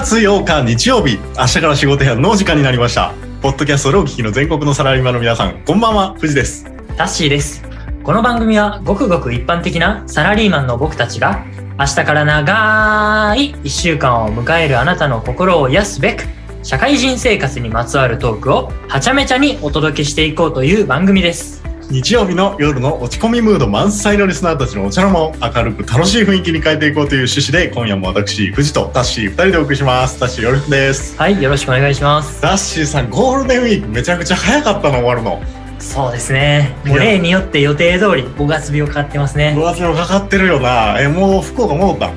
月8日日曜日、明日から仕事部屋のお時間になりました。ポッドキャストでお聞きの全国のサラリーマンの皆さん、こんばんは、藤です。タッシーです。この番組はごくごく一般的なサラリーマンの僕たちが明日から長い一週間を迎えるあなたの心を癒すべく社会人生活にまつわるトークをはちゃめちゃにお届けしていこうという番組です。日曜日の夜の落ち込みムード満載のリスナーたちのお茶の間を明るく楽しい雰囲気に変えていこうという趣旨で、今夜も私、藤とタッシー2人でお送りします。タッシーよろしくです。はい、よろしくお願いします。タッシーさん、ゴールデンウィークめちゃくちゃ早かったの終わるの。そうですね。もう例によって予定通り5月病かかってますね5。月にもかかってるよな。え、もう福岡戻った？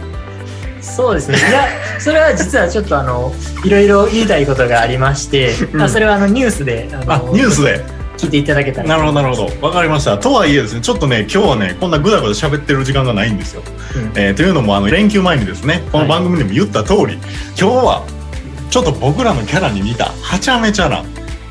そうですね。いや、それは実はちょっとあの、いろいろ言いたいことがありまして、うんあそれはあのニュースで、あ、ニュースで。聞いていただけたら。なるほど、なるほど。わかりました。とはいえですね、ちょっとね、今日はね、こんなぐだぐだ喋ってる時間がないんですよ。うんえーというのも、あの、連休前にですね、この番組でも言った通り、今日は、ちょっと僕らのキャラに似た、はちゃめちゃな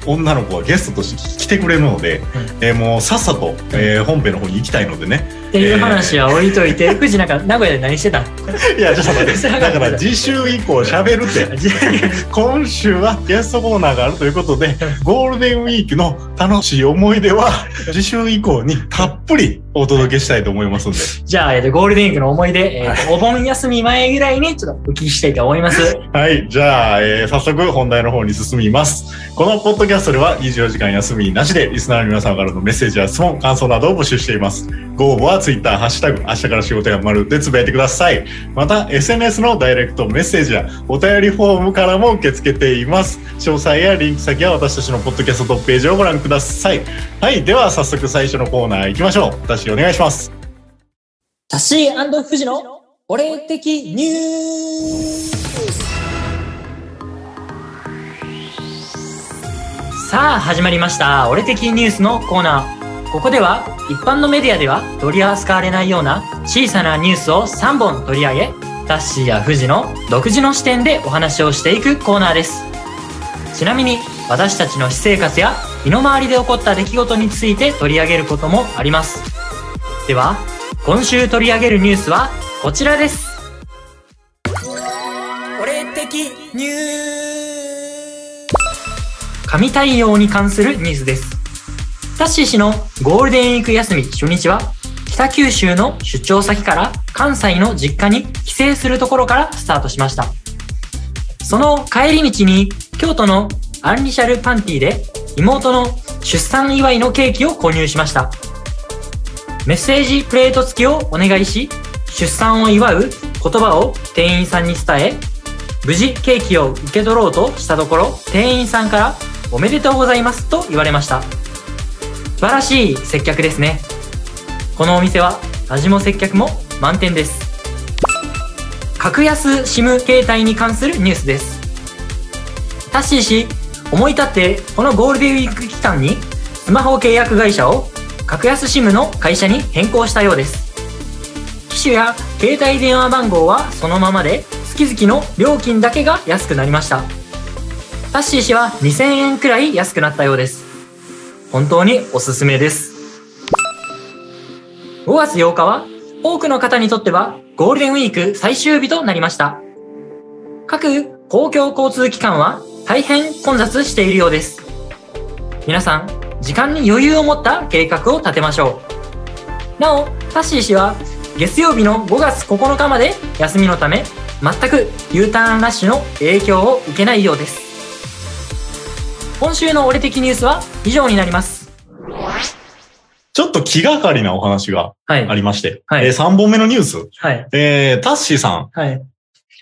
女の子がゲストとして来てくれるので、えーもうさっさと、えー本編の方に行きたいのでね。っていう話は置いといて、富士なんか名古屋で何してたんいや、ちょっと待って。だから次週以降喋るって。今週はゲストコーナーがあるということで、ゴールデンウィークの楽しい思い出は、次週以降にたっぷりお届けしたいと思いますんで。じゃあ、えっと、ゴールデンウィークの思い出、えっとお盆休み前ぐらいにちょっとお聞きしたいと思います。はい。じゃあ、えー早速本題の方に進みます。このポッドキャストでは24時間休みなしでリスナーの皆様からのメッセージや質問、感想などを募集しています。ご応募は Twitter、ハッシュタグ、明日から仕事やまるでつぶやいてください。また、SNS のダイレクトメッセージやお便りフォームからも受け付けています。詳細やリンク先は私たちのポッドキャストトップページをご覧ください。はい。では、早速最初のコーナー行きましょう。私お願いします。タシー富士の俺的ニュースさあ始まりました俺的ニュースのコーナーここでは一般のメディアでは取り扱われないような小さなニュースを3本取り上げタッシーや富士の独自の視点でお話をしていくコーナーです。ちなみに私たちの私生活や身の回りで起こった出来事について取り上げることもあります。では今週取り上げるニュースはこちらです。俺的ニュー神対応に関するニュースですタッシー氏のゴールデンウィーク休み初日は北九州の出張先から関西の実家に帰省するところからスタートしましたその帰り道に京都のアンリシャルパンティで妹の出産祝いのケーキを購入しましたメッセージプレート付きをお願いし、出産を祝う言葉を店員さんに伝え、無事ケーキを受け取ろうとしたところ、店員さんからおめでとうございますと言われました。素晴らしい接客ですね。このお店は味も接客も満点です。格安 SIM 携帯に関するニュースです。タッシー氏、思い立ってこのゴールデンウィーク期間にスマホ契約会社を格安 SIM の会社に変更したようです機種や携帯電話番号はそのままで月々の料金だけが安くなりましたタッシー氏は2000円くらい安くなったようです本当におすすめです。5月8日は多くの方にとってはゴールデンウィーク最終日となりました。各公共交通機関は大変混雑しているようです。皆さん時間に余裕を持った計画を立てましょう。なおタッシー氏は月曜日の5月9日まで休みのため全く U ターンラッシュの影響を受けないようです。今週の俺的ニュースは以上になります。ちょっと気がかりなお話がはい。ありまして、はい。え3本目のニュース。はい。えー、タッシーさん、はい。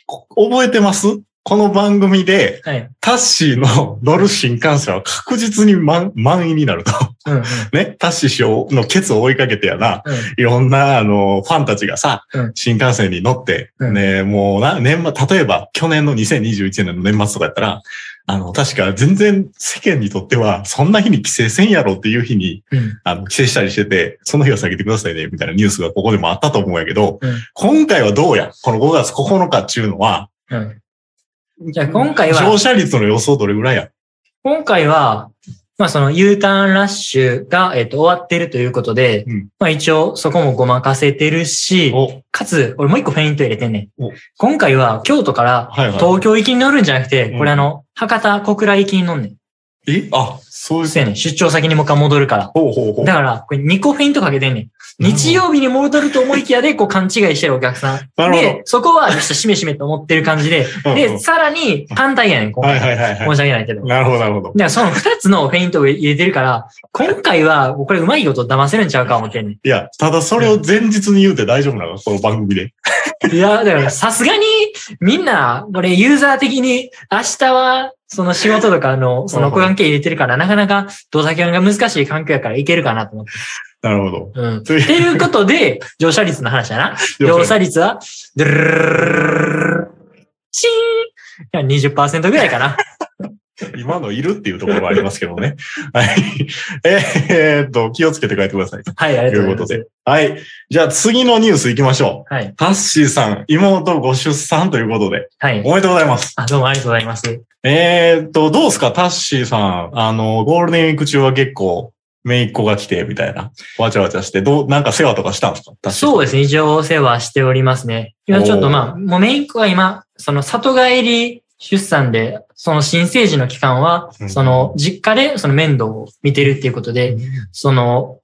こ覚えてます？この番組で、はい。タッシーの乗る新幹線は確実に満満員になると。うんうん。ね、タッシーのケツを追いかけてやな、うん。いろんな、あの、ファンたちがさ、うん。新幹線に乗って、うん。ね、もうな、年末、例えば去年の2021年の年末とかやったら、あの、確か全然世間にとっては、そんな日に帰省せんやろっていう日に、うん。あの、帰省したりしてて、その日は下げてくださいね、みたいなニュースがここでもあったと思うんやけど、うん。今回はどうやこの5月9日っていうのは、うん。じゃあ今回は乗車率の予想どれぐらいや？今回は、まあその U ターンラッシュが、えっ、と、終わってるということで、うんまあ一応そこもごまかせてるし、お、かつ、俺もう一個フェイント入れてんねんお。今回は京都からはいはい。東京行きに乗るんじゃなくて、うんこれあの、博多小倉行きに乗んねん。え？あ、そういう。そうやねん。出張先にもう一回戻るから。ほうほうほう。だから、これ2個フェイントかけてんねん。日曜日に戻ると思いきやで、こう勘違いしてるお客さん。で、そこは、よっしゃ、しめしめと思ってる感じで、で、さらに反対やねん、今はい回。はいはいはい。申し訳ないけど。だかなるほどなるほど。らその2つのフェイントを入れてるから、今回は、これうまいこと騙せるんちゃうか思ってんねいや、ただそれを前日に言うて大丈夫なの？この番組で。ん。いや、だからさすがに、みんな、これユーザー的に、明日は、その仕事とかの、その関係入れてるから、なかなか、同先が難しい環境やからいけるかなと思って。なるほど。うん。っというていうことで、乗車率の話だな。乗車率は、ドゥルルルルルルルチーンいや、20%ぐらいかな。今のいるっていうところはありますけどね。はい。えーっと、気をつけて帰ってください。とはい、ありいうこがとうございとます。で。はい。じゃあ次のニュース行きましょう。はい。タッシーさん、妹ご出産ということで、はい。おめでとうございます。あ、どうもありがとうございます。えーっと、どうですかタッシーさん。あの、ゴールデンウィーク中は結構、姪っ子が来て、みたいな。わちゃわちゃして、どう、なんか世話とかしたんですか？そうですね。一応お世話しておりますね。今ちょっとまあ、もうメインは今、その里帰り出産で、その新生児の期間はう、んその実家でその面倒を見てるっていうことで、その、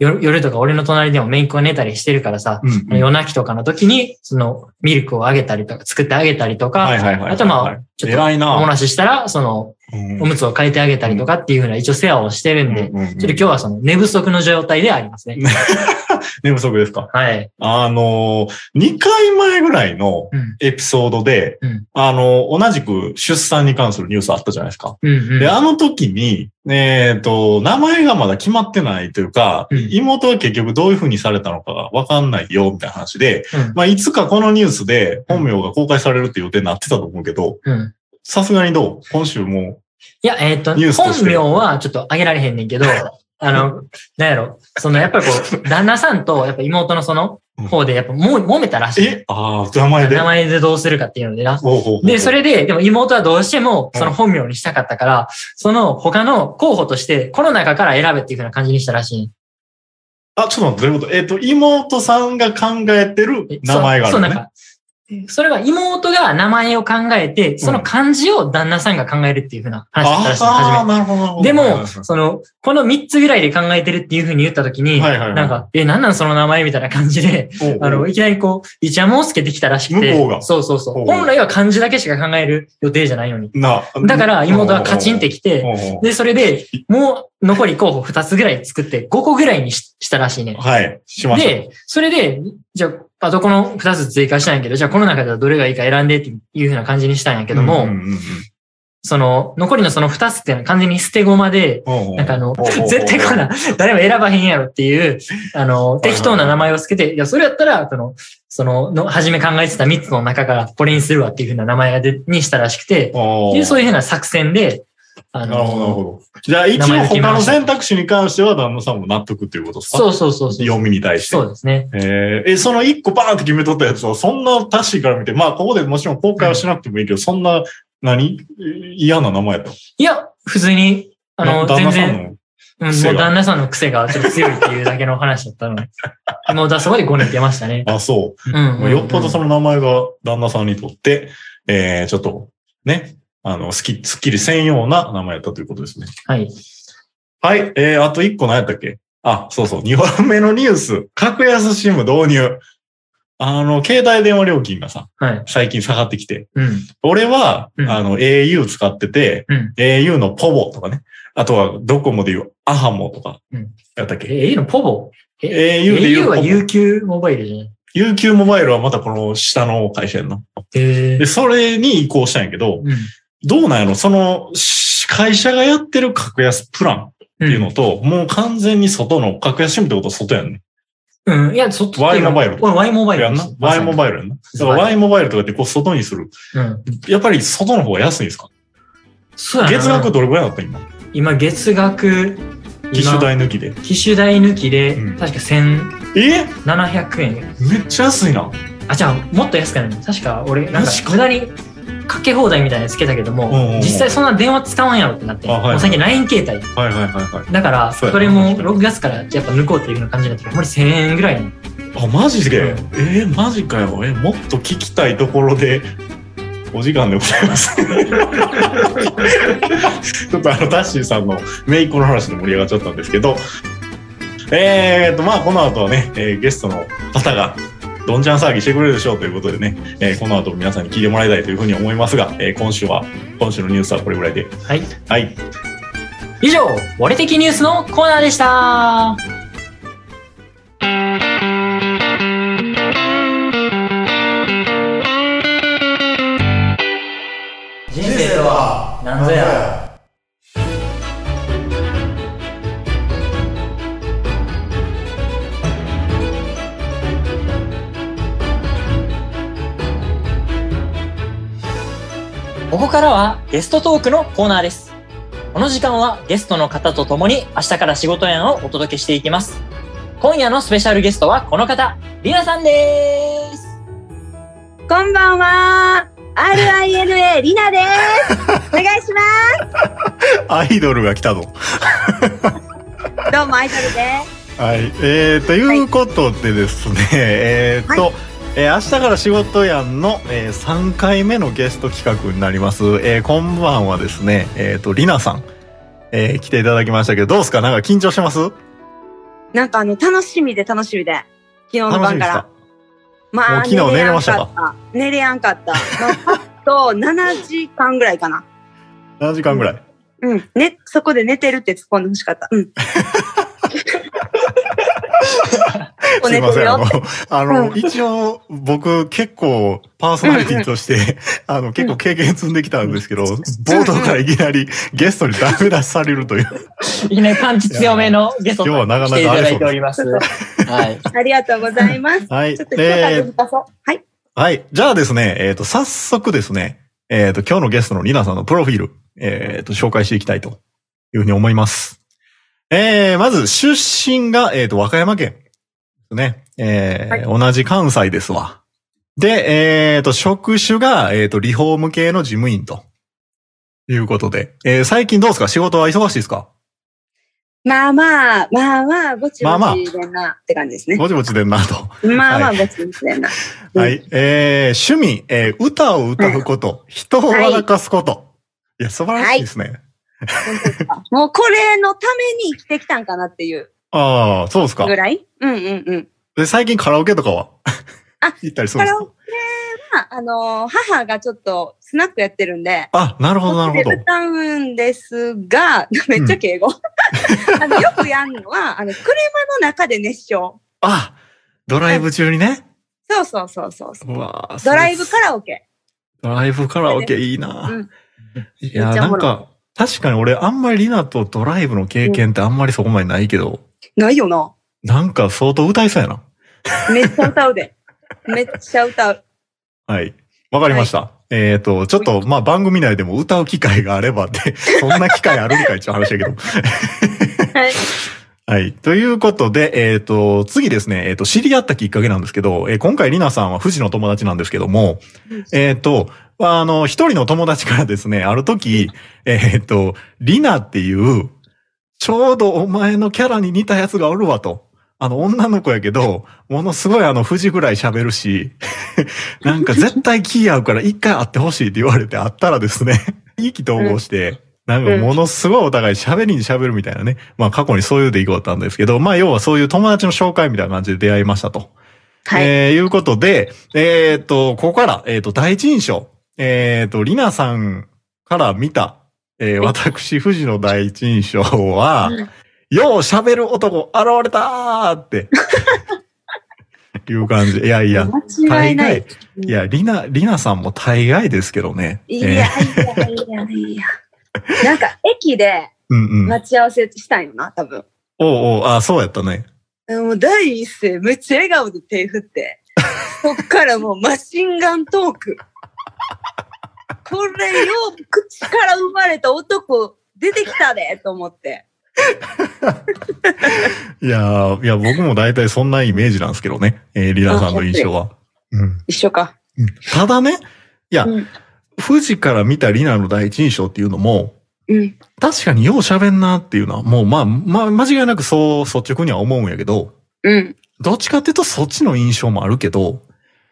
夜夜とか俺の隣でもメインが寝たりしてるからさ、うんうん夜泣きとかの時に、そのミルクをあげたりとか、作ってあげたりとか。あとまあ、ちょっとおもらししたら、その、うんおむつを変えてあげたりとかっていうふうな一応世話をしてるんで、うんうんうんちょっと今日はその寝不足の状態でありますね。寝不足ですか？はい。あの、2回前ぐらいのうん。エピソードで、うんあの、同じく出産に関するニュースあったじゃないですか。うんうん。で、あの時に、えっ、と、名前がまだ決まってないというか、うん妹は結局どういう風にされたのかがわかんないよ、みたいな話で、うんまあ、いつかこのニュースで本名が公開されるっていう予定になってたと思うけど、うん。さすがにどう？今週もいや、えっ、ースと本名はちょっとあげられへんねんけど、あの、なんやろ、そのやっぱりこう、旦那さんとやっぱ妹のその方でやっぱもう揉めたらしい。え？ああ、名前で？名前でどうするかっていうのでな。ほうほうほうで、それで、でも妹はどうしてもその本名にしたかったから、その他の候補として、この中から選べっていう風な感じにしたらしい。あ、ちょっと待って、どういうこと？えっ、と、妹さんが考えてるえ名前があるのね。そうそうなんか、それは妹が名前を考えて、その漢字を旦那さんが考えるっていう風な話だったらしい、ああ、なるほどなるほど。でもその、この3つぐらいで考えてるっていう風に言ったときに、はいはいはいなんか、え、なんなんその名前みたいな感じで、おうおうあの、いきなりこう、イチャモンをつけてきたらしくて、そうそうそう。おうおう本来は漢字だけしか考える予定じゃないのに。な、だから妹はカチンってきて、おうおうおうで、それで、もう残り候補2つぐらい作って、5個ぐらいにししたらしいね。はい、しました。で、それで、じゃあ、あとこの2つ追加したんやけど、じゃあこの中ではどれがいいか選んでっていう風な感じにしたんやけども、その、残りのその2つっていうのは完全に捨て駒で、なんかあの 絶対こんな、誰も選ばへんやろっていう、あの、適当な名前をつけて、いや、それやったら、その、その、の、初め考えてた3つの中からこれにするわっていう風な名前にしたらしくて、そういう風な作戦で、あなるほど、なるほの、ど。じゃあ、一応他の選択肢に関しては旦那さんも納得っていうことですか？そうそうそうそう。読みに対して。そうですね。えーえ、その一個バーンって決めとったやつは、そんなタッシーから見て、まあ、ここでもちろん公開はしなくてもいいけど、そんな、何？嫌な名前やったいや、普通に、あの、全旦那さん然、の。うん、もう旦那さんの癖がちょっと強いっていうだけの話だったので、もうだ、そこで5年出ましたね。あ、そう。うんうんうん。よっぽどその名前が旦那さんにとって、えー、ちょっと、ね、あの、すき、すっきりせんような名前やったということですね。はい。はい、えー、あと一個何やったっけ？あ、そうそう、2番目のニュース、格安シム導入。あの、携帯電話料金がさ、はい。最近下がってきて、うん。俺は、うんあの、au 使ってて、うん。au のポボとかね、あとはドコモでいうアハモとかうん、やったっけ、え、A のポボ？au でいう au は UQ モバイルじゃない？UQ モバイルはまたこの下の会社やんな。へで、それに移行したんやけど、うん。どうなんやろ？その、し会社がやってる格安プランっていうのと、もう完全に外の、格安シムってことは外やんね。うん。いや、そっち Y モバイルこれ Y モバイルやんな。Y モバイルやんな。だから Y モバイルとかってこう外にする。うん。やっぱり外の方が安いんですか？そうやな月額どれくらいだった今？今、月額、機種今代抜きで。機種代抜きでうん、確か1700え円。めっちゃ安いな。あ、じゃあ、もっと安くなる。確か、俺、なんか無駄にかけ放題みたいなのつけたけども、うんうんうん実際そんな電話使わんやろってなって、あはいはい最近 LINE 携帯。はいはいはいはい。だから、それも6月からやっぱ抜こうっていうような感じになって、やっぱり1000円ぐらいに。あ、マジで、うんえー、マジかよ。え、もっと聞きたいところで、お時間でございます。ちょっとあの、タッシーさんのメイクの話で盛り上がっちゃったんですけど、えーと、まあ、この後はね、えーゲストの方が、どんちゃん騒ぎしてくれるでしょうということでね、えーこの後皆さんに聞いてもらいたいというふうに思いますが、えー今週は、今週のニュースはこれぐらいで。はい。はい。以上、俺的ニュースのコーナーでした。人生とは何ぞや。ここからはゲストトークのコーナーです。この時間はゲストの方と共に明日から仕事やんをお届けしていきます。今夜のスペシャルゲストはこの方、りなさんです。こんばんは。RINA リナです。お願いしまアイドルが来たぞ。す。どうもアイドルです。はい、えー、ということでですね、えー、と、えー明日から仕事やんの、えー3回目のゲスト企画になります。えー、こんばんはですね、えー、と、りなさん、えー来ていただきましたけど、どうですか？なんか緊張してます？なんかあの、楽しみで楽しみで。昨日の晩から。まもう昨日寝れましたか？か寝れやんかった。まあ、あと 7時間ぐらいかな。何時間ぐらい、うん。ね、そこで寝てるって突っ込んでほしかった。うん。お すいません。あの。、あの、うん一応、僕、結構、パーソナリティとして、あの、結構経験積んできたんですけど、冒頭からいきなりゲストにダメ出しされるという。いきなりパンチ強めのゲスト今日はなかなか来ていただいております。はい。ありがとうございます。はい。ちょっとえー難そう。はい。はい。じゃあですね、えっ、と、早速ですね、えっ、と、今日のゲストのリナさんのプロフィール、えっ、と、紹介していきたいというふうに思います。えー、まず、出身が、えっ、と、和歌山県ですね。えー同じ関西ですわ。で、えっ、と、職種が、えっ、と、リフォーム系の事務員と。いうことで。えー最近どうですか？仕事は忙しいですか？まあまあ、まあまあ、ぼちまあまあぼちでんなって感じですね。ぼちぼちでんなと。まあまあ、はいぼちぼちでんな。うんはい。えー、趣味、えー歌を歌うこと、人を笑かすこと。い、や、素晴らしいですね。本当ですかもうこれのために生きてきたんかなっていうああ、そうですかぐ。らい？うんうんうん。で、最近カラオケとかは？あ 行ったりするんですか？カラオケは、あのー母がちょっとスナックやってるんで、あ、なるほど、なるほどで。歌うんですが、めっちゃ敬語。あのよくやるのは、あの、車の中で熱唱。あ、ドライブ中にね？そうそうそうそうそう。うわードライブカララオケ。ドライブカラオケいいな、うんいや、なんか、確かに俺あんまりリナとドライブの経験ってあんまりそこまでないけど、ないよな。なんか相当歌いそうやな。めっちゃ歌うで。めっちゃ歌う。はい。わかりました。えっ、と、ちょっと、まあ、番組内でも歌う機会があればって、そんな機会あるんかいっていう話だけど。はい。はい。ということで、えっ、と、次ですね、えっ、と、知り合ったきっかけなんですけど、えー今回、りなさんは富士の友達なんですけども、えっ、と、あの、一人の友達からですね、ある時、えっ、と、りなっていう、ちょうどお前のキャラに似たやつがおるわと。あの、女の子やけど、ものすごいあの、富士ぐらい喋るし、なんか絶対気合うから一回会ってほしいって言われて会ったらですね、意気投合して、なんかものすごいお互い喋りに喋るみたいなね。まあ過去にそういう出来事あったんですけど、まあ要はそういう友達の紹介みたいな感じで出会いましたと。はい。えー、いうことで、えーっと、ここから、えーっと、第一印象。えーっと、りなさんから見た、えー私、富士の第一印象は、よう喋る男現れたーって、いう感じ。いやいや、間違いない。いや、りな、りなさんも大概ですけどね。いやいやいやいや。なんか、駅で。待ち合わせしたんよな、多分。おうおう、あ、そうやったね。もう第一声、めっちゃ笑顔で手振って。そっからもうマシンガントーク。これよう口から生まれた男出てきたでと思って。いやーいや、僕も大体そんなイメージなんですけどね。えー、リナさんの印象は。うん。一緒か。ただね、いや、うん富士から見たリナの第一印象っていうのも、うん。確かによう喋んなっていうのは、もうまあ、まあ、間違いなくそう率直には思うんやけど、うん。どっちかっていうとそっちの印象もあるけど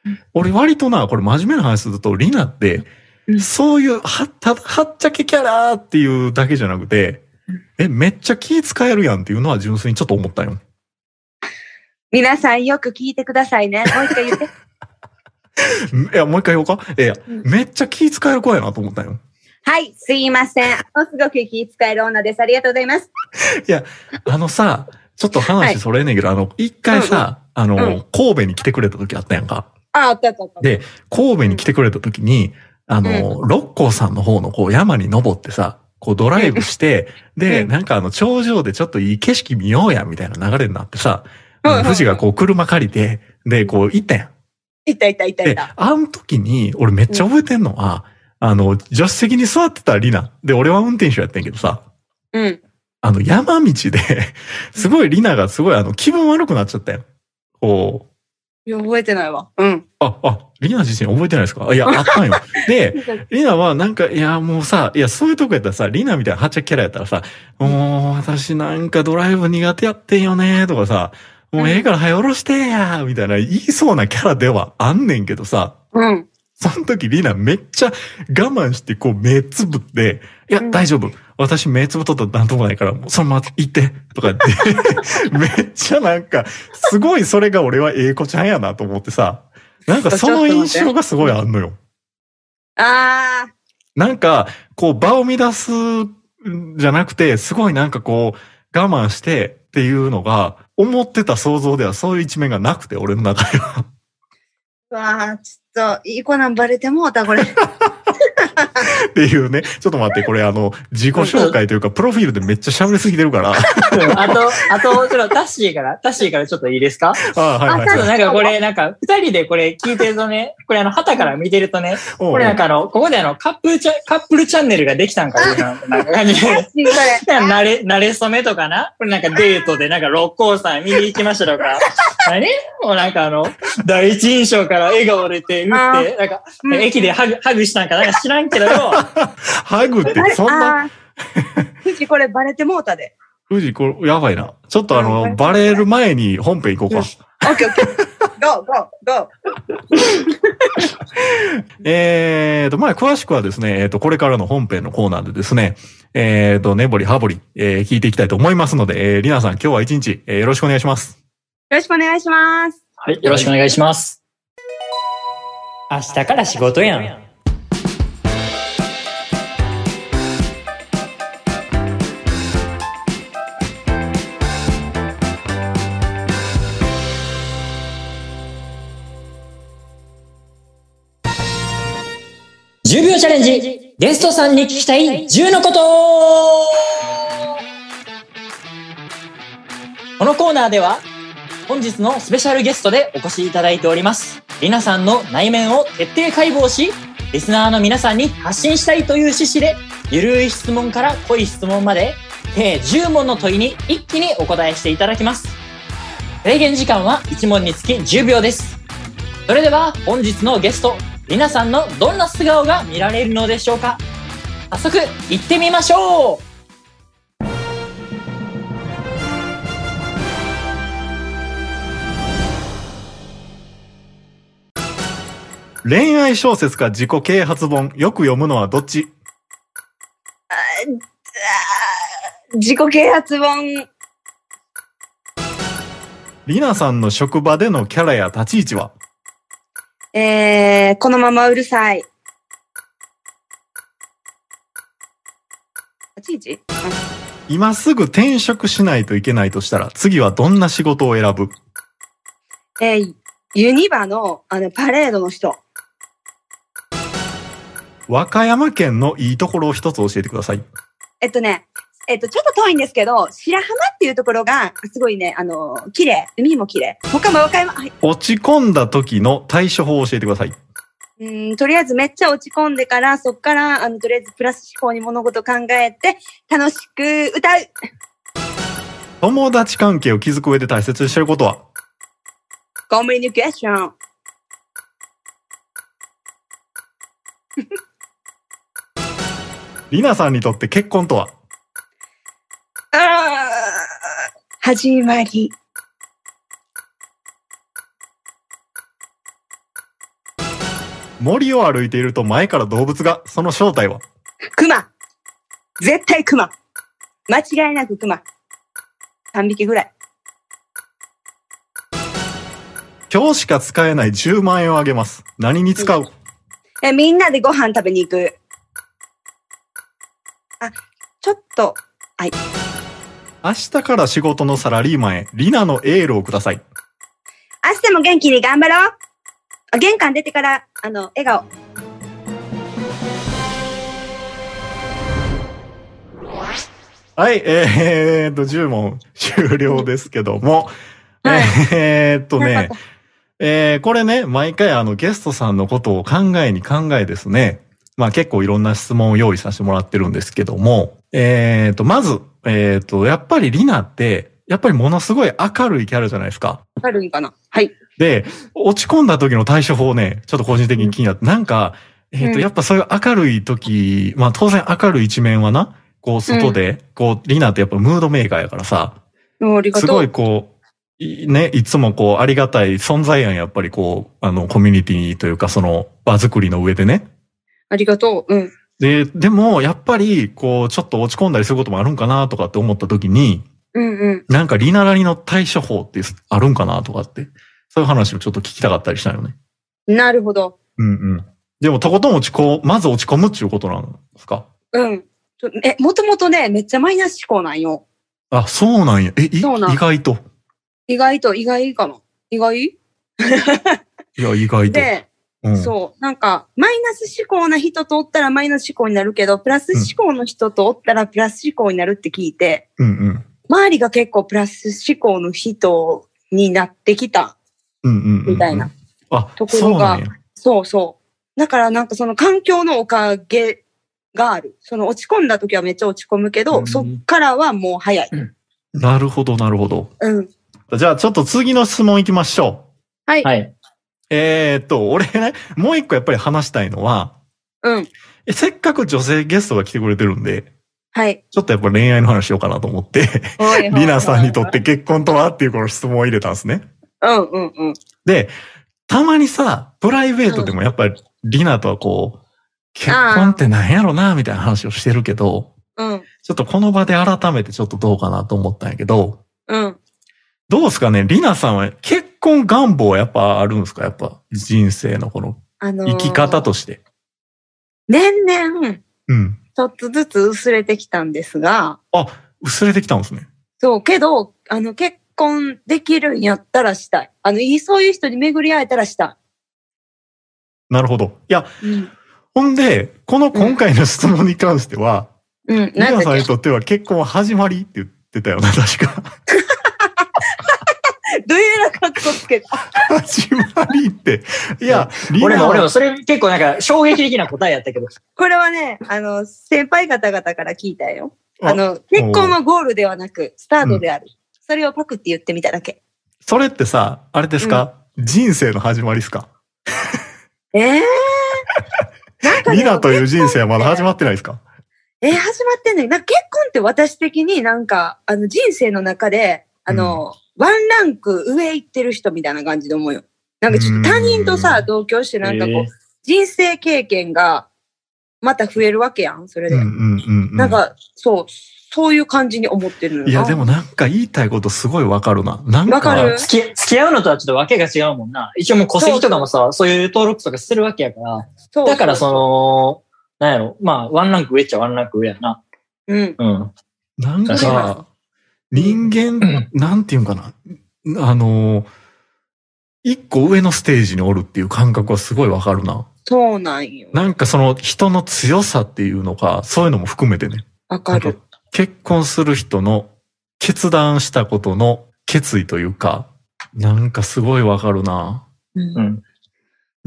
うん、俺割とな、これ真面目な話すると、リナってう、んそういう、はった、はっちゃけキャラっていうだけじゃなくてうん、え、めっちゃ気使えるやんっていうのは純粋にちょっと思ったよ。皆さんよく聞いてくださいね。もう一回言って。いや、もう一回言おうか？いや、うんめっちゃ気使える子やなと思ったよ。はい、すいません。ものすごく気遣える女です。ありがとうございます。あのさ、ちょっと話それんねんけど、あの、一回さ、あの、うん神戸に来てくれた時あったやんか。あ、あったあったあった。で、神戸に来てくれた時に、あの、六甲山の方のこう山に登ってさ、こうドライブして、で、うんなんかあの頂上でちょっといい景色見ようや、みたいな流れになってさ、富士がこう車借りて、で、こう行ったやん。いたいたいたいでた。、あの時に、俺めっちゃ覚えてんのは、あの、助手席に座ってたリナ。で、俺は運転手やってんけどさ、うん。あの、山道で、すごいリナがすごいあの、気分悪くなっちゃったよ。こう、いや、覚えてないわ。うん。あ、あ、リナ自身覚えてないですか？あいや、あったんよ。で、リナはなんか、いや、もうさ、いや、そういうとこやったらさ、リナみたいなはっちゃけキャラやったらさ、もう、私なんかドライブ苦手やってんよね、とかさ、もうええから早下ろしてや、みたいな言いそうなキャラではあんねんけどさ、うん。その時リナめっちゃ我慢してこう目つぶって、いや、うん大丈夫。私目つぶっとったらなんともないから、もうそのまま行って、とか言って、めっちゃなんか、すごいそれが俺はええ子ちゃんやなと思ってさ、なんかその印象がすごいあんのよ。あー。なんか、こう場を乱すんじゃなくて、すごいなんかこう我慢してっていうのが、思ってた想像ではそういう一面がなくて、俺の中では。うわー、ちょっと、いい子なんバレてもうた、これ。っていうね。ちょっと待って、これあの、自己紹介というか、プロフィールでめっちゃ喋りすぎてるから。あと、あと、ちょっとタッシーから、タッシーからちょっといいですか？あはいはいちょっとはい。なんかこれ、なんか、二人でこれ聞いてるとね、これあの、旗から見てるとね、これなんかあの、ここであの、カップルチャ、カップルチャンネルができたんかいうな、なんか感じで。なれ、なれそめとかな？これなんかデートでなんか六甲山見に行きましたとか。何？もうなんかあの、第一印象から笑顔でて、打って、なんか、うん駅でハグ、ハグしたんか？なんか知らんけどよ。ハグって、そんな？富士これバレてもうたで。富士、これ、やばいな。ちょっとあの、バレる前に本編行こうか。オッケーオッケー。ゴーゴーゴー。えーと、まあ、詳しくはですね、えっ、と、これからの本編のコーナーでですね、えーと、ねぼりはぼり、えー聞いていきたいと思いますので、えー、りなさん、今日は一日、えーよろしくお願いします。よろしくお願いします。はい、よろしくお願いします。明日から仕事やん。チャレンジゲストさんに聞きたい10のことこのコーナーでは本日のスペシャルゲストでお越しいただいております。りなさんの内面を徹底解剖し、リスナーの皆さんに発信したいという趣旨で、ゆるい質問から濃い質問まで、計10問の問いに一気にお答えしていただきます。制限時間は1問につき10秒です。それでは本日のゲスト、りなさんのどんな素顔が見られるのでしょうか？早速行ってみましょう。恋愛小説か自己啓発本、よく読むのはどっち？自己啓発本。りなさんの職場でのキャラや立ち位置は？えー、このままうるさい。立ち位置？今すぐ転職しないといけないとしたら、次はどんな仕事を選ぶ？えー、ユニバの、あの、パレードの人。和歌山県のいいところを一つ教えてください。えっとね、えっと、ちょっと遠いんですけど、白浜っていうところが、すごいね、あの、綺麗。海も綺麗。他も和歌山、はい。落ち込んだ時の対処法を教えてください。うん、とりあえずめっちゃ落ち込んでから、そっから、あの、とりあえずプラス思考に物事考えて、楽しく歌う。友達関係を築く上で大切にしていることは？コミュニケーション。リナさんにとって結婚とはあー始まり。森を歩いていると前から動物が、その正体は？熊。絶対熊。間違いなく熊。3匹ぐらい。今日しか使えない10万円をあげます。何に使う？え、みんなでご飯食べに行く。あ、ちょっと、明日から仕事のサラリーマンへ、リナのエールをください。明日も元気に頑張ろう。あ玄関出てから、あの、笑顔。はい、えーっと、10問終了ですけども、はいえーっとねえー、これね、毎回あのゲストさんのことを考えに考えですね、まあ結構いろんな質問を用意させてもらってるんですけども、えーっと、まず、えーっと、やっぱりリナって、やっぱりものすごい明るいキャラじゃないですか。軽いかな。はい。で、落ち込んだ時の対処法ね、ちょっと個人的に気になって、なんか、えっ、と、うんやっぱそういう明るい時、まあ当然明るい一面はな、こう外で、こう、リナってやっぱムードメーカーやからさ、もうありがとう。すごいこう、いね、いつもこうありがたい存在やん、やっぱりこう、あの、コミュニティというかその場作りの上でね。ありがとう。うん。で、でも、やっぱり、こう、ちょっと落ち込んだりすることもあるんかなとかって思った時に、うんうん。なんかリナなりの対処法ってあるんかなとかって、そういう話をちょっと聞きたかったりしたよね。なるほど。うんうん。でも、とことん落ち込む、まず落ち込むっていうことなんですか？うん。え、もともとね、めっちゃマイナス思考なんよ。あ、そうなんや。え、い意外と？意外と、意外かな。意外？いや、意外と。で、うん、そう。なんか、マイナス思考な人とおったらマイナス思考になるけど、プラス思考の人とおったらプラス思考になるって聞いて、うんうん。周りが結構プラス思考の人になってきた。みたいな。あ、ところがそう。そう。だからなんかその環境のおかげがある。その落ち込んだ時はめっちゃ落ち込むけど、うんそっからはもう早い。なるほど、なるほど。うん。じゃあ、ちょっと次の質問行きましょう。はい。はい。えーっと、俺ね、もう一個やっぱり話したいのは、うん。えせっかく女性ゲストが来てくれてるんで、はい。ちょっとやっぱ恋愛の話しようかなと思って、リナさんにとって結婚とはっていうこの質問を入れたんですね。うんうんうん。で、たまにさ、プライベートでもやっぱりリナとはこう、結婚ってなんやろな、みたいな話をしてるけど、うん。ちょっとこの場で改めてちょっとどうかなと思ったんやけど、うん。どうですかねリナさんは結婚願望はやっぱあるんですか？やっぱ人生のこのあのー生き方として。年々、うん。ちょっとずつ薄れてきたんですが、あ、薄れてきたんですね。そう、けど、あの、結婚できるんやったらしたい。あの、いいそういう人に巡り会えたらしたなるほど。いや、い。うん。ほんで、この今回の質問に関しては、うん。リナさんにとっては結婚は始まりって言ってたよな、確か。けどういうな格好つけた？始まりって。いや、リ俺も、俺も、それ結構なんか衝撃的な答えやったけど。これはね、あの、先輩方々から聞いたよ。ああの、結婚はゴールではなく、スタートである。それをパクって言ってみただけ。それってさ、あれですか、人生の始まりですか？ええー、リナという人生はまだ始まってないですか？えー、始まってんねん。なんか結婚って私的になんか、あの人生の中で、あの、ワンランク上行ってる人みたいな感じで思うよ。なんかちょっと他人とうさ、ん同居してなんかこう、えー人生経験がまた増えるわけやん、それで。うんうんうん、うん。なんか、そう、そういう感じに思ってるいや、でもなんか言いたいことすごいわかるな。なんか、わかる？付き付き合うのとはちょっとわけが違うもんな。一応もう戸籍とかもさ、そういう登録とかするわけやから。そうだからそ、の、なんやろ、まあ、ワンランク上っちゃワンランク上やな。うん。うん。なんか、人間、なんていうんかな。あの、一個上のステージにおるっていう感覚はすごいわかるな。そうなんよ。なんかその人の強さっていうのか、そういうのも含めてね。わかる。結婚する人の決断したことの決意というか、なんかすごいわかるな。うんうん。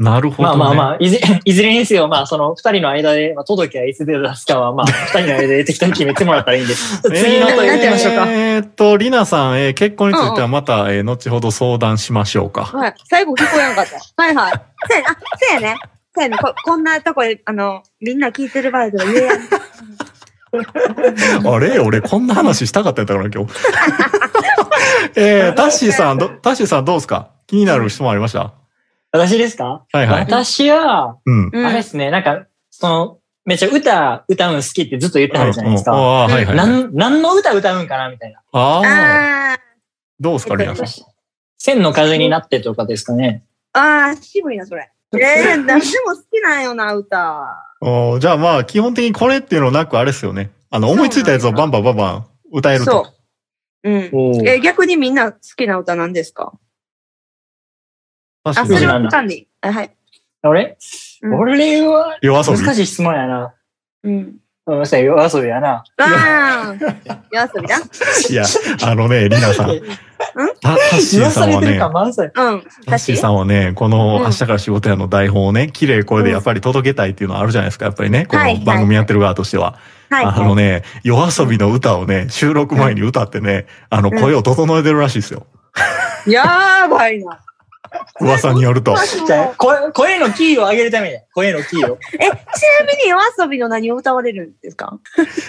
なるほど、ね。まあまあまあ、いずれ、いずれにせよ、まあ、その二人の間で、まあ、届けはいつで出すかは、まあ、二人の間で適当に決めてもらったらいいんで。次の問い行きましょうか。えーっと、りなさん、えー結婚についてはまた、えー後ほど相談しましょうか。はい。最後聞こえなかった。はいはい。せや、あ、せやね。せやね。ここんなとこで、あの、みんな聞いてる場合では言えやん。あれ俺こんな話したかったやったから今日。えー、タッシーさん、どタッシーさんどうですか？気になる質問ありました？私ですか？はいはい。私は、うん。うんあれですね、なんか、その、めっちゃ歌歌うん好きってずっと言ってはるじゃないですうんうんか。あーはいはい。なん、何の歌歌うんかなみたいな。ああ。あどうですか、えっとリナさん？千の風になってとかですかね。あ、ああ、渋いな、それ。ええー、何でも好きなんよな、歌。おーじゃあまあ、基本的にこれっていうのなくあれですよね。あの、思いついたやつをバンバンバンバン歌えると。そう。うん。おえ、逆にみんな好きな歌なんですか？あ、それはわかんない。あはい。俺、うん俺は、夜遊び難しい質問やな。うん。ごめんなさい、夜遊びやな。ああ、夜遊びだ。いや、あのね、リナさん。タタッシーさんはね。タッシーさんはね、このうん明日から仕事屋の台本をね、綺麗声でやっぱり届けたいっていうのはあるじゃないですか、やっぱりね。こはいの番組やってる側としては。はい。あのね、夜遊びの歌をね、収録前に歌ってね、あの、声を整えてるらしいですよ。やばいな。噂によると。声、声のキーを上げるために、声のキーを。え、ちなみに夜遊びの何を歌われるんですか？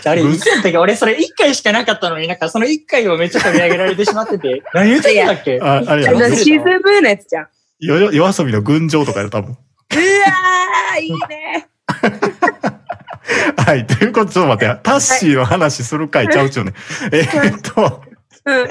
あれ、いつやったっけ？俺、それ1回しかなかったのに、なんかその1回をめっちゃ取り上げられてしまってて。何言ってたっけ？ああれやろ忘れた沈むのやつじゃん。よよ夜遊びの群青とかやる多分。うわー、いいね。はい。ということで、ちょっと待って、タッシーの話する回ちゃうっちゅうね。えーっと、うん。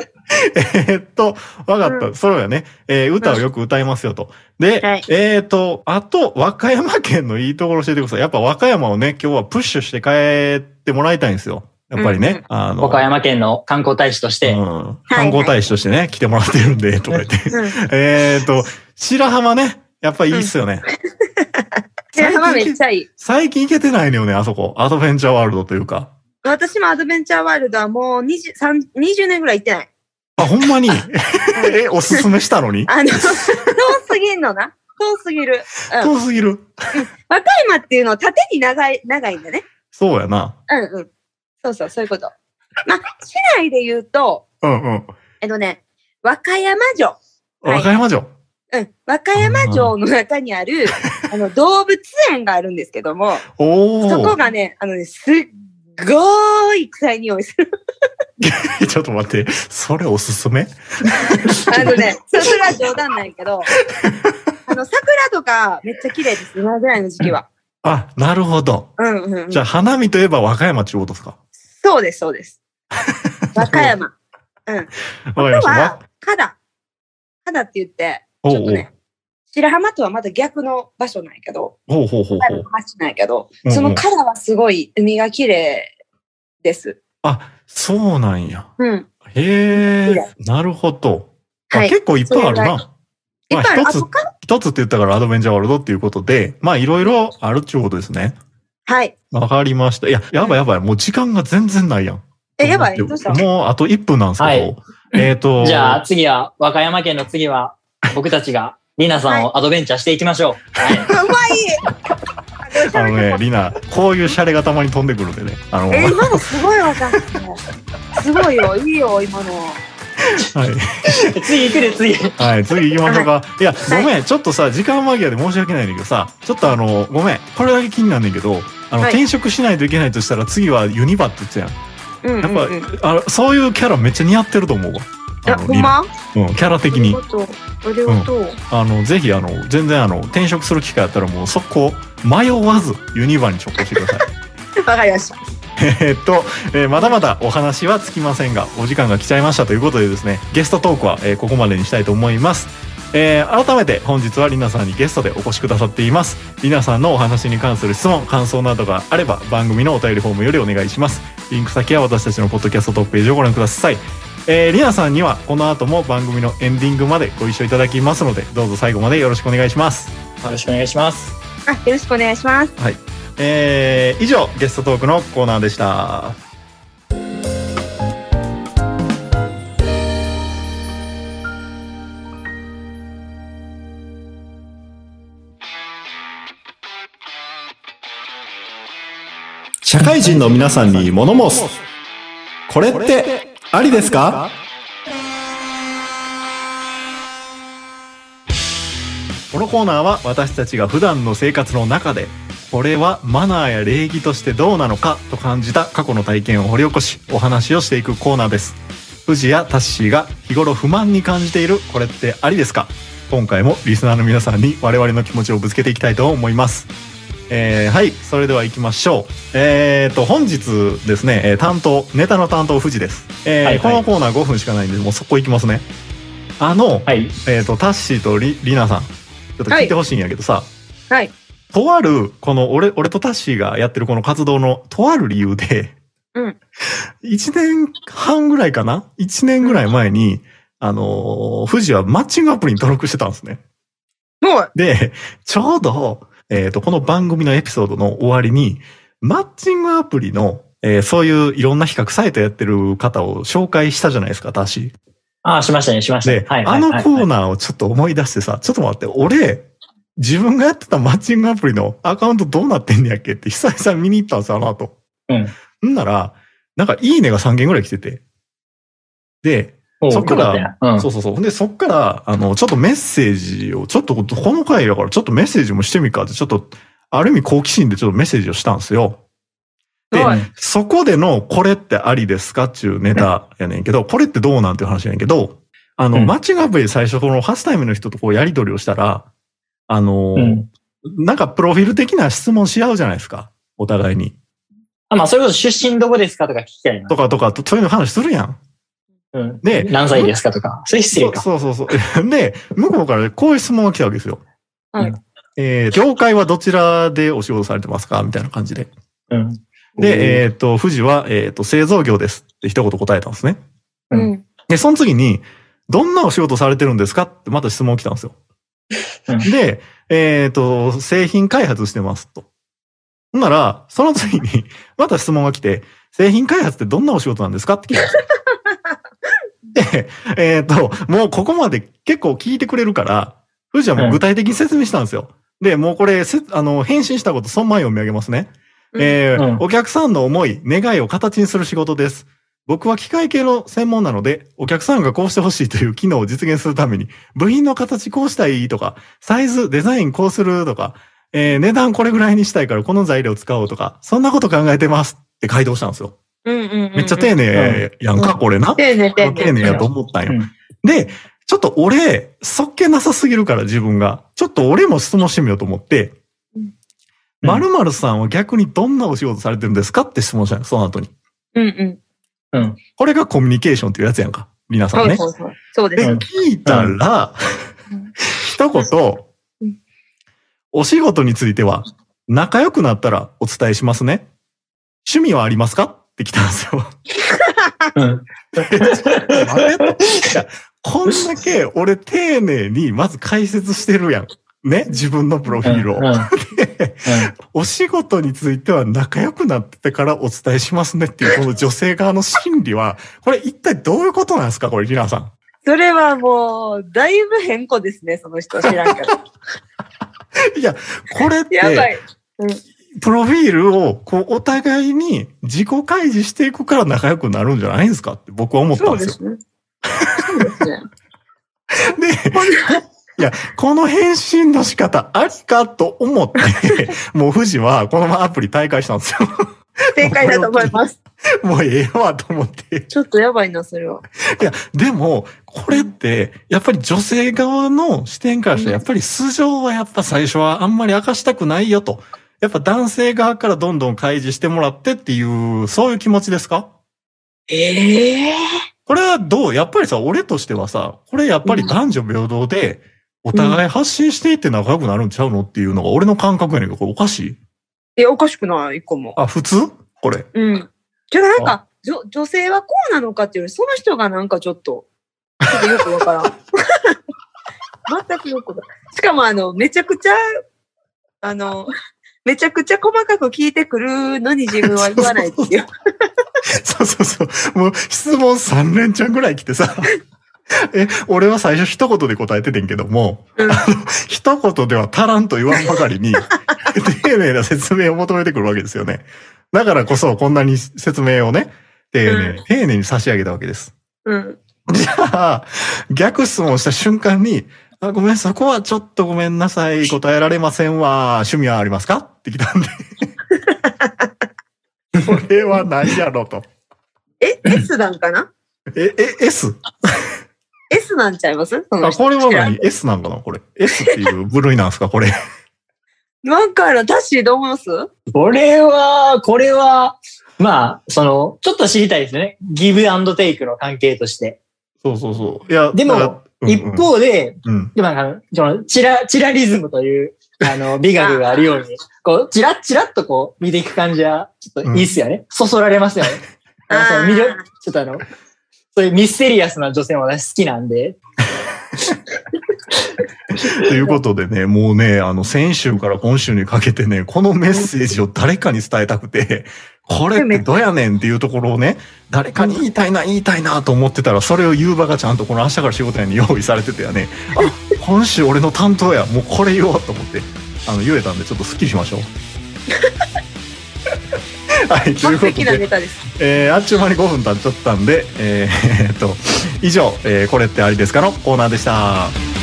えーっと、わかった。うそうやね。えー歌をよく歌いますよと。で、はいえーっと、あと、和歌山県のいいところ教えてください。やっぱ和歌山をね、今日はプッシュして帰ってもらいたいんですよ。やっぱりね。うんうんあの、岡山県の観光大使として。うん、観光大使としてね、来てもらってるんで、とか言って。うん。えーっと、白浜ね、やっぱいいっすよね。白浜めっちゃいい。最近行けてないのよね、あそこ。アドベンチャーワールドというか。私もアドベンチャーワールドはもう20、3 20年ぐらい行ってない。あ、ほんまに？え、おすすめしたのに？あの、遠すぎんのな。遠すぎる。うん。遠すぎる。和歌山っていうのは縦に長い、長いんだね。そうやな。うんうん。そうそう、そういうこと。まあ、市内で言うと、うんうん。えっとね、和歌山城。はい和歌山城？うん。和歌山城の中にある、あの、動物園があるんですけども、おそこー。がね、あのね、すっごい臭い匂いする。ちょっと待って、それおすすめ？あのね、それは冗談なんやけど、あの、桜とかめっちゃ綺麗です、今ぐらいの時期は。あ、なるほど。うんうんうん。じゃあ、花見といえば和歌山っていうことですか？そうです、そうです。和歌山。うん。わかりました。あとはわ、肌。肌って言って、おうおうちょっとね、白浜とはまた逆の場所なんやけど、ほうほうほうほう。町なんやけど、うんうんその肌はすごい海が綺麗です。あ、そうなんや。うん。へえなるほど。あはい結構いっぱいあるな。いっぱいある。まあ一つ一つって言ったからアドベンチャーワールドっていうことで、まあいろいろあるっていうことですね。はい。わかりました。いや、やばいやばい。もう時間が全然ないやん。え、やばい。どうした？もうあと1分なんですけど。はいえっ、と。じゃあ次は、和歌山県の次は、僕たちが、リナさんをアドベンチャーしていきましょう。はい。うまいあのね、リナ、こういうシャレがたまに飛んでくるんでね。あの、はえ、今のすごいわかんない。すごいよ、いいよ、今の。い。次行くで、次。はい、次行きましょうか。いや、ごめん、ちょっとさ、時間間際で申し訳ないんだけどさ、ちょっとあの、ごめん、これだけ気になんねんけど、あの、はい転職しないといけないとしたら次はユニバって言ってたやん。うんうん、やっうん。ぱ、あのそういうキャラめっちゃ似合ってると思うわ。いや、あのほんま？うん、キャラ的にあり。がとう。ありがとう。あの、ぜひ、あの、全然、あの、転職する機会あったら、もう、速攻、迷わず、ユニバに直行してください。わかりました。えーっと、えーまだまだお話はつきませんが、お時間が来ちゃいましたということでですね、ゲストトークは、えーここまでにしたいと思います。えー改めて本日はりなさんにゲストでお越しくださっています。りなさんのお話に関する質問、感想などがあれば番組のお便りフォームよりお願いします。リンク先は私たちのポッドキャストトップページをご覧ください。えー、りなさんにはこの後も番組のエンディングまでご一緒いただきますので、どうぞ最後までよろしくお願いします。よろしくお願いします。あ、よろしくお願いします。えー以上、ゲストトークのコーナーでした。社会人の皆さんに物申す。これってありですか？このコーナーは私たちが普段の生活の中でこれはマナーや礼儀としてどうなのかと感じた過去の体験を掘り起こしお話をしていくコーナーです。藤やタッシーが日頃不満に感じているこれってありですか？今回もリスナーの皆さんに我々の気持ちをぶつけていきたいと思います。えーはいそれでは行きましょう。えー、と本日ですねえー担当ネタの担当藤です、えーはいはい。このコーナー5分しかないんでもうそこ行きますね。あの、はい。えー、とタッシーとリリナさん。ちょっと聞いてほしいんやけどさ、はい。とあるこの俺俺とタッシーがやってるこの活動のとある理由で、うん。1年半ぐらいかな？1年ぐらい前に、あのー富士はマッチングアプリに登録してたんですね。もう、で、ちょうど、えっ、と、この番組のエピソードの終わりに、マッチングアプリの、えーそういういろんな比較サイトやってる方を紹介したじゃないですか、タッシー。ああ、しましたね、しましたねで、。はい。あのコーーナーをちょっと思い出してさ、ちょっと待って、俺、自分がやってたマッチングアプリのアカウントどうなってんねやっけって久々に見に行ったんですよ、あの後。うん。んなら、なんかいいねが3件ぐらい来てて。で、そっからよったねそうそうそう。で、そっから、あの、ちょっとメッセージを、ちょっとこの回だからちょっとメッセージもしてみっかって、ちょっと、ある意味好奇心でちょっとメッセージをしたんですよ。ではいそこでの、これってありですかっていうネタやねんけど、これってどうなんていう話やねんけど、あの、うんマッチングアプリで最初この初対面の人とこうやり取りをしたら、あの、うん。なんかプロフィール的な質問し合うじゃないですか。お互いに。あ、まあ、それこそ出身どこですかとか聞きたいなと。かとか、とそういうの話するやん。うん。で何歳ですかとか。それ失礼か。そうそうそうそう。で、向こうからこういう質問が来たわけですよ。はいえー、業界はどちらでお仕事されてますかみたいな感じで。うん。で、えっ、と、富士は、えっ、と、製造業ですって一言答えたんですね。ううんん。で、その次に、どんなお仕事されてるんですかってまた質問来たんですよ。うんで、えっ、と、製品開発してますと。ほんなら、その次に、また質問が来て、製品開発ってどんなお仕事なんですかって聞いたんですよ。で、えっ、と、もうここまで結構聞いてくれるから、富士はもう具体的に説明したんですよ。で、もうこれ、せあの、返信したことそのまま読み上げますね。えーうんお客さんの思い、願いを形にする仕事です。僕は機械系の専門なので、お客さんがこうしてほしいという機能を実現するために、部品の形こうしたいとか、サイズ、デザインこうするとか、えー値段これぐらいにしたいからこの材料使おうとか、そんなこと考えてますって回答したんですよ。うんうんうん。めっちゃ丁寧やんか、うんこれな。丁寧、丁寧。丁寧やと思ったんよ。うんで、ちょっと俺、そっけなさすぎるから自分が。ちょっと俺も質問してみようと思って、うん〇〇さんは逆にどんなお仕事されてるんですかって質問したのその後に。うんうん。うん。これがコミュニケーションっていうやつやんか。皆さんね。そうそうそう。そうでで、す。聞いたら、うん一言うん、お仕事については、仲良くなったらお伝えしますね。趣味はありますか？って来たんですよ。うん。あれいやこんだけ俺丁寧にまず解説してるやん。ね？自分のプロフィールを。うんうん お仕事については仲良くなってからお伝えしますねっていうこの女性側の心理は、これ一体どういうことなんですかこれ、リナさん。それはもう、だいぶ変更ですね、その人知らんから。いや、これって、やばい。プロフィールをこうお互いに自己開示していくから仲良くなるんじゃないんですかって僕は思ったんでよ。そうですすね。そうですね。で、いや、この返信の仕方ありかと思って、もう富士はこのままアプリ大会したんですよ。正解だと思います。もうええわと思って。ちょっとやばいな、それは。いや、でも、これって、やっぱり女性側の視点からして、やっぱり素性はやっぱ最初はあんまり明かしたくないよと。やっぱ男性側からどんどん開示してもらってっていう、そういう気持ちですか？ええこれはどう？やっぱりさ、俺としてはさ、これやっぱり男女平等で、お互い発信していって仲良くなるんちゃうのっていうのが俺の感覚やねんけど、これおかしい？いや、おかしくない、一個も。あ、普通？これ。うん。じゃあなんか、じょ女性はこうなのかっていうより、その人がなんかちょっと、ちょっとよくわからん。全くよくわからん。しかもあの、めちゃくちゃ、あの、めちゃくちゃ細かく聞いてくるのに自分は言わないっていう。そうそうそう。もう質問3連チャンぐらい来てさ。え、俺は最初一言で答えててんけども、うん一言では足らんと言わんばかりに、丁寧な説明を求めてくるわけですよね。だからこそ、こんなに説明をね、丁寧、う丁寧に差し上げたわけです。うん。じゃあ、逆質問した瞬間に、あごめん、そこはちょっとごめんなさい。答えられませんわ。趣味はありますか？って来たんで。これは何やろと。え、S なんかな？え、え、S? ?S なんちゃいます？あ、人これは何 ?S なんかなこれ。S っていう部類なんですかこれ。なんかある、タッシーどう思います？これは、これは、まあ、その、ちょっと知りたいですね。ギブアンドテイクの関係として。そうそうそう。いや、でも一方で、うん。でもなんか、その、チラ、チラリズムという、あの、美学があるように、こう、チラッチラッとこう、見ていく感じは、ちょっといいっすよね。そそられますよね。あのそのちょっとあの、そういうミステリアスな女性も私好きなんで、ということでね、もうね、あの、先週から今週にかけてね、このメッセージを誰かに伝えたくて、これってどうやねんっていうところをね、誰かに言いたいな、言いたいなと思ってたら、それを言う場がちゃんとこの明日から仕事屋に用意されててやね、あ、今週俺の担当や、もうこれ言おうと思って、あの、言えたんで、ちょっとスッキリしましょう。はい、ということ完璧なネで、タです。えー、あっちゅう間に5分経っちゃったんで、えー、えーっと、以上、えー、これってありですかのコーナーでした。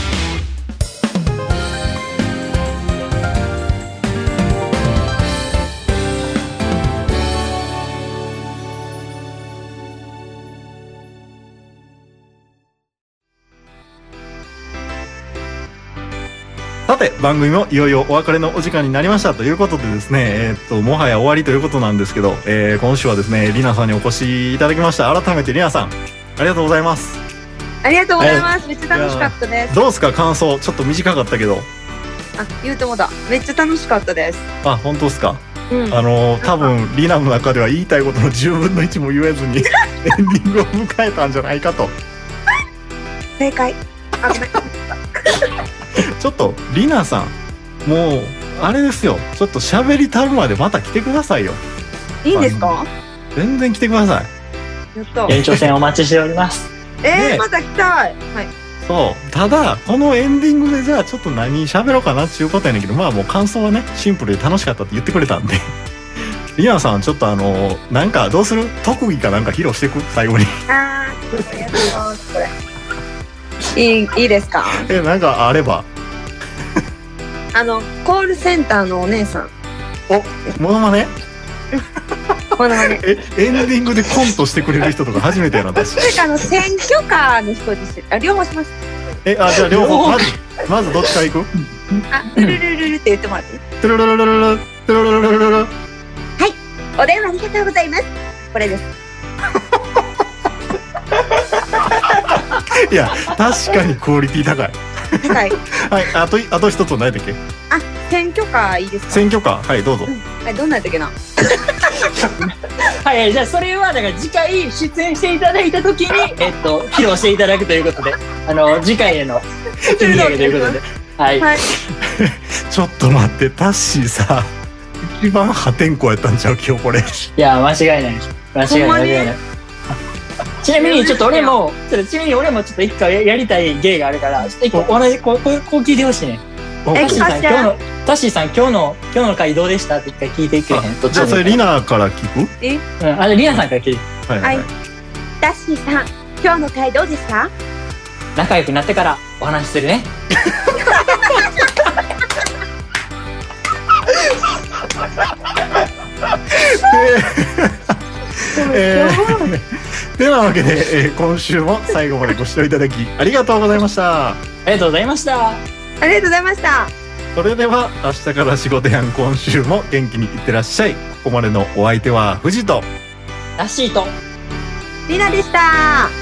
さて、番組もいよいよお別れのお時間になりましたということでですね、えーっと、もはや終わりということなんですけど、えー今週はですね、りなさんにお越しいただきました。改めてりなさん、ありがとうございます。ありがとうございます。めっちゃ楽しかったです。どうですか？感想。ちょっと短かったけど。あ、言うてもだ。めっちゃ楽しかったです。あ、本当ですか？うん。あの、多分、リナの中では言いたいことの10分の1も言えずに、エンディングを迎えたんじゃないかと。正解。あ、ごめん。ちょっと、リナさん、もう、あれですよ。ちょっと喋りたるまでまた来てくださいよ。いいんですか？全然来てください。やった。延長戦お待ちしております。えねー、また来たい。はい。そう。ただ、このエンディングでじゃあちょっと何喋ろうかなっていうことやねんけど、まあもう感想はね、シンプルで楽しかったって言ってくれたんで。リナさん、ちょっとあの、なんかどうする？特技かなんか披露していく？最後に。あー、これやってます。これ。いい、いいですか？え、なんかあれば。あの、コールセンターのお姉さん。モノマネ？このね。え、エンディングでコントしてくれる人とか初めてやな、私。それかあの、選挙カーの人です。あ、両方します。え、あ、じゃあ両方、まず、まずどっちから行く？あ、ルルルルルって言ってもらっていいトゥルルルルルル、トゥルルルルルル。お電話ありがとうございます。これです。いや、確かにクオリティ高い。高い。はい、あと、あと一つ何だっけ？あ、選挙カーいいですか？選挙カー。はい、どうぞ。はい、どんなんやったっけな？はい、じゃあそれは、だから次回出演していただいたときに、えっと、披露していただくということで、あの、次回へのお手土産ということで。はい。はい。ちょっと待って、タッシーさ、一番破天荒やったんちゃう？今日これ。いや、間違いない。間違いない。間違いない。ちなみに、ちょっと俺も、ちなみに俺もちょっと一回ややりたい芸があるから、ちょっと一個同じ、こう、こうこう聞いてほしいね。タッシーさん、今日の、タッシーさん、今日の、今日の回どうでしたって一回聞いてくれへん？どっちじゃあそれリナから聞く？うん、あ、リナさんから聞いて。はいはい。ダッシーさん、今日の回どうでした？仲良くなってからお話しするね。えー、てなわけで、えー今週も最後までご視聴いただきありがとうございました。ありがとうございました。ありがとうございました。それでは明日から仕事やん今週も元気にいってらっしゃい。ここまでのお相手は藤と。ラッシーと。りなでした。